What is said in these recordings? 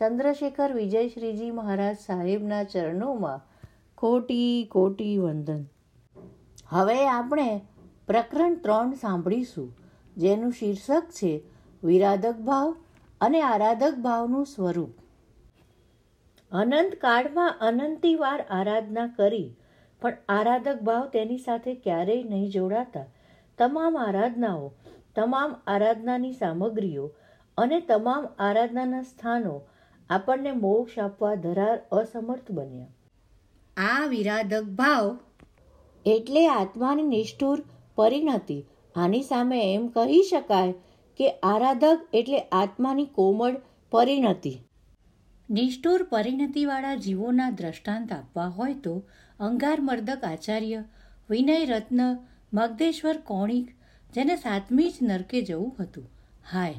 ચંદ્રશેખર વિજયશ્રીજી મહારાજ સાહેબના ચરણોમાં કોટી કોટી વંદન. હવે આપણે પ્રકરણ ત્રણ સાંભળીશું, જેનું શીર્ષક છે વિરાધક ભાવ અને આરાધક ભાવનું સ્વરૂપ. અનંત કાળમાં અનંતી આરાધના કરી, પણ આરાધક ભાવ તેની સાથે ક્યારેય નહીં જોડાતા. તમામ આરાધનાઓ, તમામ આરાધનાની સામગ્રીઓ અને તમામ આરાધનાના સ્થાનો આપણને મોક્ષ આપવા ધરાર અસમર્થ બન્યા. આ વિરાધક ભાવ એટલે આત્માની નિષ્ઠુર પરિણતિ. આની સામે એમ કહી શકાય કે આરાધક એટલે આત્માની કોમળ પરિણતિ. નિષ્ઠુર પરિણતિવાળા જીવોના દ્રષ્ટાંત આપવા હોય તો અંગાર મર્દક આચાર્ય વિનય રત્ન મગદેશ્વર કોણિક જેને સાતમી જ નરકે જવું હતું. હાય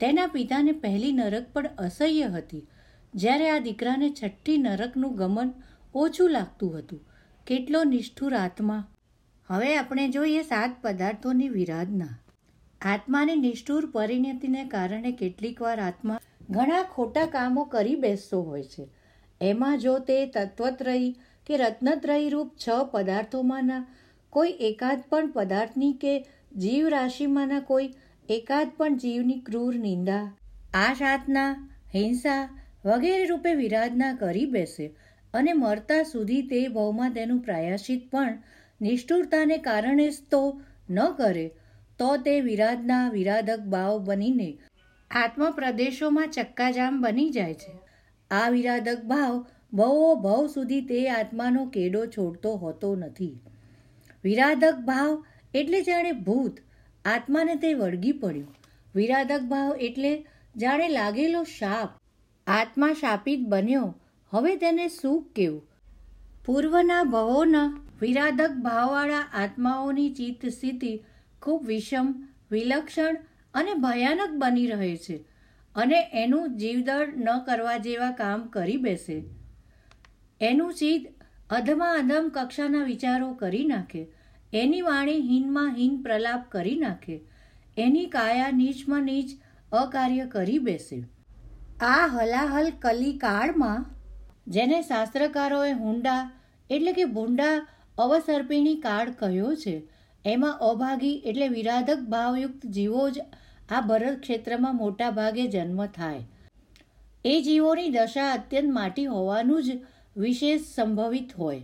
તેના પિતાને પહેલી નરક પણ અસહ્ય હતી. જ્યારે આ દીકરાને છઠ્ઠી નરકનું ગમન ઓછું લાગતું હતું, કેટલો નિષ્ઠુર આત્મા. હવે આપણે જોઈએ સાત પદાર્થોની વિરાધના. આત્માની નિષ્ઠુર પરિણતિને કારણે કેટલીકવાર આત્મા ઘણા ખોટા કામો કરી બેસતો હોય છે. એમાં જો તે તત્વત્રયી કે રત્નત્રયી રૂપ છ પદાર્થોમાંના કોઈ એકાદ પણ પદાર્થની કે જીવ રાશિમાંના કોઈ એકાદ પણ જીવની ક્રૂર નિંદા આ સાધના હિંસા વગેરે રૂપે વિરાધના કરી બેસે અને મરતા સુધી તે ભાવમાં તેનું પ્રાયશ્ચિત પણ નિષ્ઠુરતાને કારણે તો ન કરે, તો તે વિરાધના વિરાધક ભાવ બનીને આત્મપ્રદેશોમાં ચક્કાજામ બની જાય છે. આ વિરાધક ભાવ ભવો ભવ સુધી તે આત્માનો કેડો છોડતો હોતો નથી. વિરાધક ભાવ એટલે જાણે ભૂત આત્માને તે વળગી પડ્યું. વિરાધક ભાવ એટલે જાણે લાગેલો શાપ. આત્મા શાપિત બન્યો. હવે તેને સુખ કેવું? પૂર્વના ભવોના વિરાધક ભાવવાળા આત્માઓની ચિત્ત સ્થિતિ ખૂબ વિષમ, વિલક્ષણ અને ભયાનક બની રહે છે અને એનું જીવદળ ન કરવા જેવા કામ કરી બેસે. એનું ચિત્ત અધમાં અધમ કક્ષાના વિચારો કરી નાખે. એની વાણી હીનમાં હીન પ્રલાપ કરી નાખે. એની કાયા નીચમાં નીચ અકાર્ય કરી બેસે. આ હલાહલ કલી કાળમાં જેને શાસ્ત્રકારોએ હુંડા એટલે કે ભૂંડા અવસર્પિણી કાળ કહ્યો છે, એમાં અભાગી એટલે વિરાધક ભાવયુક્ત જીવો જ આ ભરત ક્ષેત્રમાં મોટા ભાગે જન્મ થાય. એ જીવોની દશા અત્યંત માટી હોવાનું જ વિશેષ સંભવિત હોય.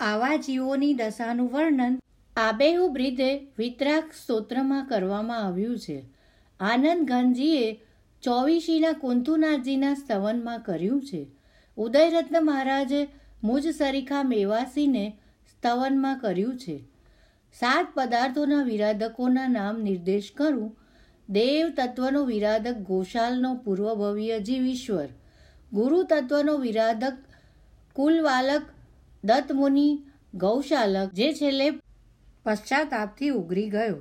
આવા જીવોની દશાનું વર્ણન આબેહુ રીતે વિતરાક સ્તોત્રમાં કરવામાં આવ્યું છે. આનંદ ગાંધીએ ચોવીસીના કુંતુનાથજીના સ્તવનમાં કર્યું છે. ઉદયરત્ન મહારાજે મુજ સરીખા મેવાસીને સ્તવનમાં કર્યું છે. સાત પદાર્થોના વિરાધકોના નામ નિર્દેશ કરું. દેવ તત્વનો વિરાધક ગોશાલનો પૂર્વભવ્ય જીવીશ્વર ગુરુ તત્વનો વિરાધક કુલવાલક, દત્તમુનિ, ગૌશાલક, જે છેલ્લે પશ્ચાતાપથી ઉગરી ગયો.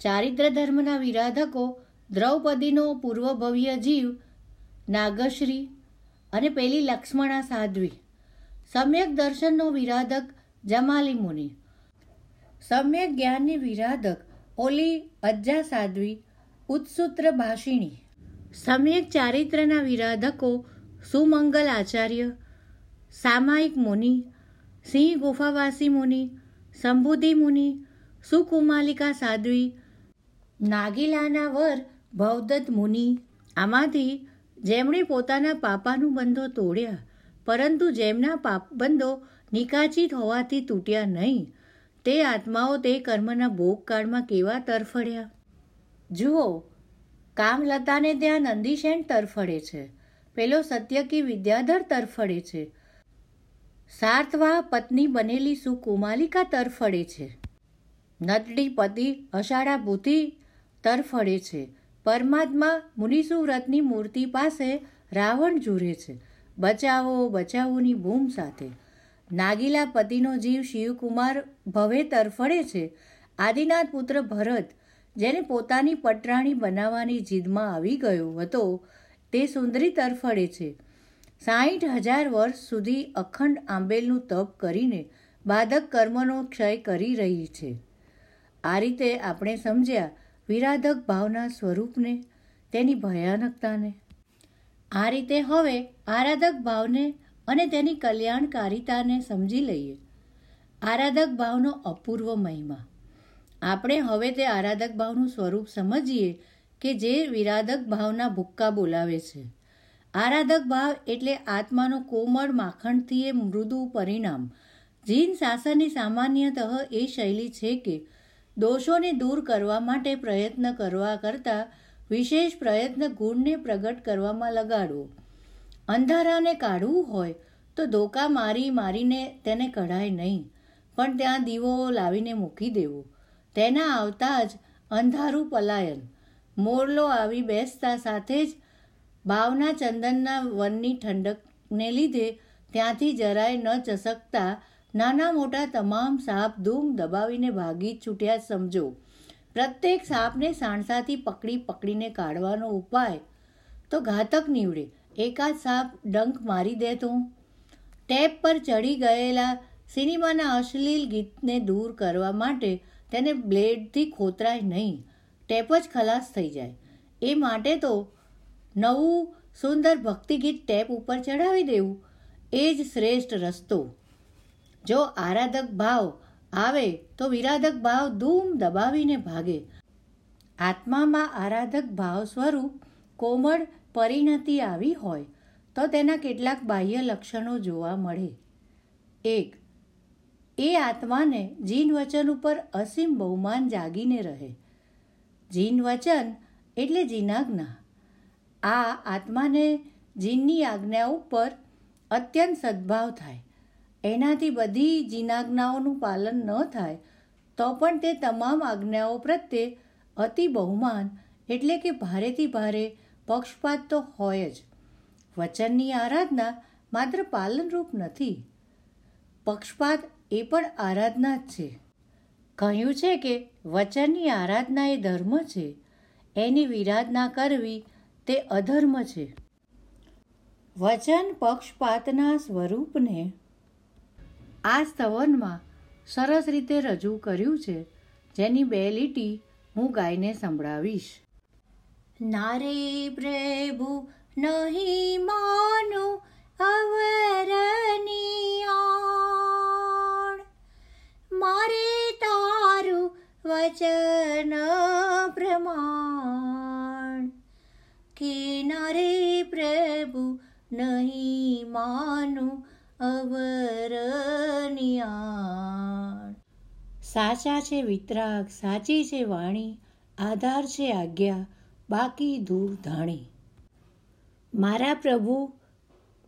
ચારિત્ર ધર્મના વિરાધકો દ્રૌપદીનો પૂર્વભવ્ય જીવ નાગશ્રી અને પેલી લક્ષ્મણા સાધ્વી. સમ્યક દર્શનનો વિરાધક જમાલી મુનિ. સમ્યક જ્ઞાનની વિરાધક ઓલી અજ્જા સાધ્વી ઉત્સૂત્ર ભાષિણી. સમ્યક ચારિત્રના વિરાધકો સુમંગલ આચાર્ય, સામાયિક મુનિ, સિંહ ગુફાવાસી મુનિ સંબુધિ મુનિ, સુકુમાલિકા સાધ્વી, નાગીલાના વર ભવદત્ત મુનિ. આમાંથી જેમણે પોતાના પાપાનું બંધો તોડ્યા, પરંતુ જેમના પાપબંધો નિકાચિત હોવાથી તૂટ્યા નહીં, તે આત્માઓ તે કર્મના ભોગકાળમાં કેવા તરફડ્યા? જુઓ, કામલતાને ત્યાં નંદીશેન તરફડે છે. પેલો સત્યકી વિદ્યાધર તરફડે છે. સાર્થવા પત્ની બનેલી સુકુમાલિકા તરફડે છે. નટડી પતિ અષાઢા ભૂતિ તરફડે છે. પરમાત્મા મુનિસુવ્રતની મૂર્તિ પાસે રાવણ જુરે છે. બચાવો, બચાવોની બૂમ સાથે. નાગીલા પતિનો જીવ શિવકુમાર ભવે તરફડે છે. આદિનાથ પુત્ર ભરત, જેને પોતાની પટરાણી બનાવવાની જીદમાં આવી ગયો હતો, તે સુંદરી તરફડે છે. સાહીઠ હજાર વર્ષ સુધી અખંડ આંબેલનું તપ કરીને બાધક કર્મનો ક્ષય કરી રહી છે. આ રીતે આપણે સમજ્યા વિરાધક ભાવના સ્વરૂપને, તેની ભયાનકતાને. આ રીતે હવે આરાધક ભાવને અને તેની કલ્યાણકારિતાને સમજી લઈએ. આરાધક ભાવનો અપૂર્વ મહિમા. આપણે હવે તે આરાધક ભાવનું સ્વરૂપ સમજીએ કે જે વિરાધક ભાવના ભૂક્કા બોલાવે છે. આરાધક ભાવ એટલે આત્માનો કોમળ માખણથી એ મૃદુ પરિણામ. જીન શાસનની સામાન્યતઃ એ શૈલી છે કે દોષોને દૂર કરવા માટે પ્રયત્ન કરવા કરતાં વિશેષ પ્રયત્ન ગુણને પ્રગટ કરવામાં લગાડવો. અંધારાને કાઢવું હોય તો ધોકા મારી મારીને તેને કઢાય નહીં, પણ ત્યાં દીવો લાવીને મૂકી દેવો. તેના આવતા જ અંધારું પલાયન. મોરલો આવી બેસતા સાથે જ ભાવના ચંદનના વનની ઠંડકને લીધે ત્યાંથી જરાય ન ચસકતા નાના મોટા તમામ સાપ ધૂમ દબાવીને ભાગી છૂટ્યા સમજો. પ્રત્યેક સાપને સાણસાથી પકડી પકડીને કાઢવાનો ઉપાય તો ઘાતક નીવડે. એકાદ સાપ ડંક મારી દે તો? ટેપ પર ચડી ગયેલા સિનેમાના અશ્લીલ ગીતને દૂર કરવા માટે તેને બ્લેડથી ખોતરાય નહીં. ટેપ જ ખલાસ થઈ જાય. એ માટે તો નવું સુંદર ભક્તિગીત ટેપ ઉપર ચડાવી દેવું એ જ શ્રેષ્ઠ રસ્તો. જો આરાધક ભાવ આવે તો વિરાધક ભાવ ધૂમ દબાવીને ભાગે. આત્મામાં આરાધક ભાવ સ્વરૂપ કોમળ પરિણતિ આવી હોય તો તેના કેટલાક બાહ્ય લક્ષણો જોવા મળે. એક, એ આત્માને જીન વચન ઉપર અસીમ બહુમાન જાગીને રહે. જીન વચન એટલે જીનાજ્ઞા. આ આત્માને જીનની આજ્ઞા ઉપર અત્યંત સદભાવ થાય. એનાથી બધી જીનાજ્ઞાઓનું પાલન ન થાય, તો પણ તે તમામ આજ્ઞાઓ પ્રત્યે અતિ બહુમાન એટલે કે ભારેથી ભારે પક્ષપાત તો હોય જ. વચનની આરાધના માત્ર પાલનરૂપ નથી. પક્ષપાત એ પણ આરાધના જ છે. કહ્યું છે કે વચનની આરાધના એ ધર્મ છે. એની વિરાધના કરવી તે અધર્મ છે. વચન પક્ષપાતના સ્વરૂપને આ સ્તવનમાં સરસ રીતે રજૂ કર્યું છે, જેની બે લીટી હું ગાયને સંભળાવીશ. નારે પ્રભુ, નહીં માનું અવરનિયાણ સાચા છે વિતરાગ, સાચી છે વાણી, આધાર છે આજ્ઞા, બાકી દૂર ધાણી. મારા પ્રભુ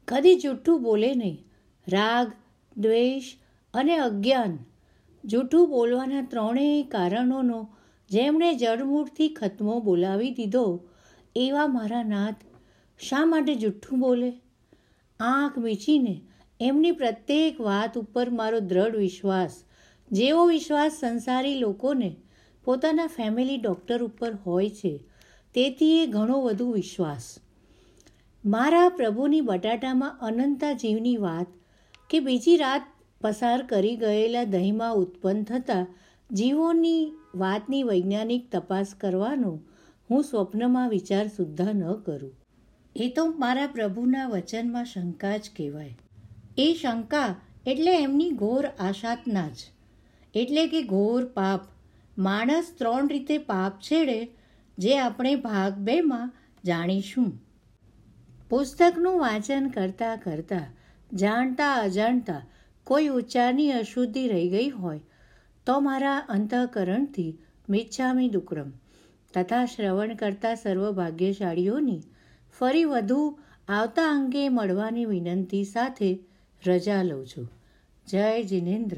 કદી જૂઠું બોલે નહીં. રાગ, દ્વેષ અને અજ્ઞાન. જૂઠું બોલવાના ત્રણેય કારણોનો જેમણે જડમૂળથી ખતમો બોલાવી દીધો, એવા મારા નાથ શા માટે જૂઠું બોલે? આંખ મીચીને એમની પ્રત્યેક વાત ઉપર મારો દ્રઢ વિશ્વાસ. જેવો વિશ્વાસ સંસારી લોકોને પોતાના ફેમિલી ડૉક્ટર ઉપર હોય છે, તેથી એ ઘણો વધુ વિશ્વાસ. મારા પ્રભુની બટાટામાં અનંતા જીવની વાત કે બીજી રાત પસાર કરી ગયેલા દહીંમાં ઉત્પન્ન થતા જીવોની વાતની વૈજ્ઞાનિક તપાસ કરવાનો હું સ્વપ્નમાં વિચાર સુદ્ધા ન કરું. એ તો મારા પ્રભુના વચનમાં શંકા જ કહેવાય. એ શંકા એટલે એમની ઘોર આશાતના જ. એટલે કે ઘોર પાપ. માણસ ત્રણ રીતે પાપ છેડે, જે આપણે ભાગ બેમાં જાણીશું. પુસ્તકનું વાંચન કરતાં કરતાં, જાણતા અજાણતા કોઈ ઉચ્ચારની અશુદ્ધિ રહી ગઈ હોય, તો મારા અંતઃકરણથી મિચ્છામી દુક્રમ તથા શ્રવણ કરતા સર્વ ભાગ્યશાળીઓની ફરી વધુ આવતા અંગે મળવાની વિનંતી સાથે રજા લઉં છું. જય જિનેન્દ્ર.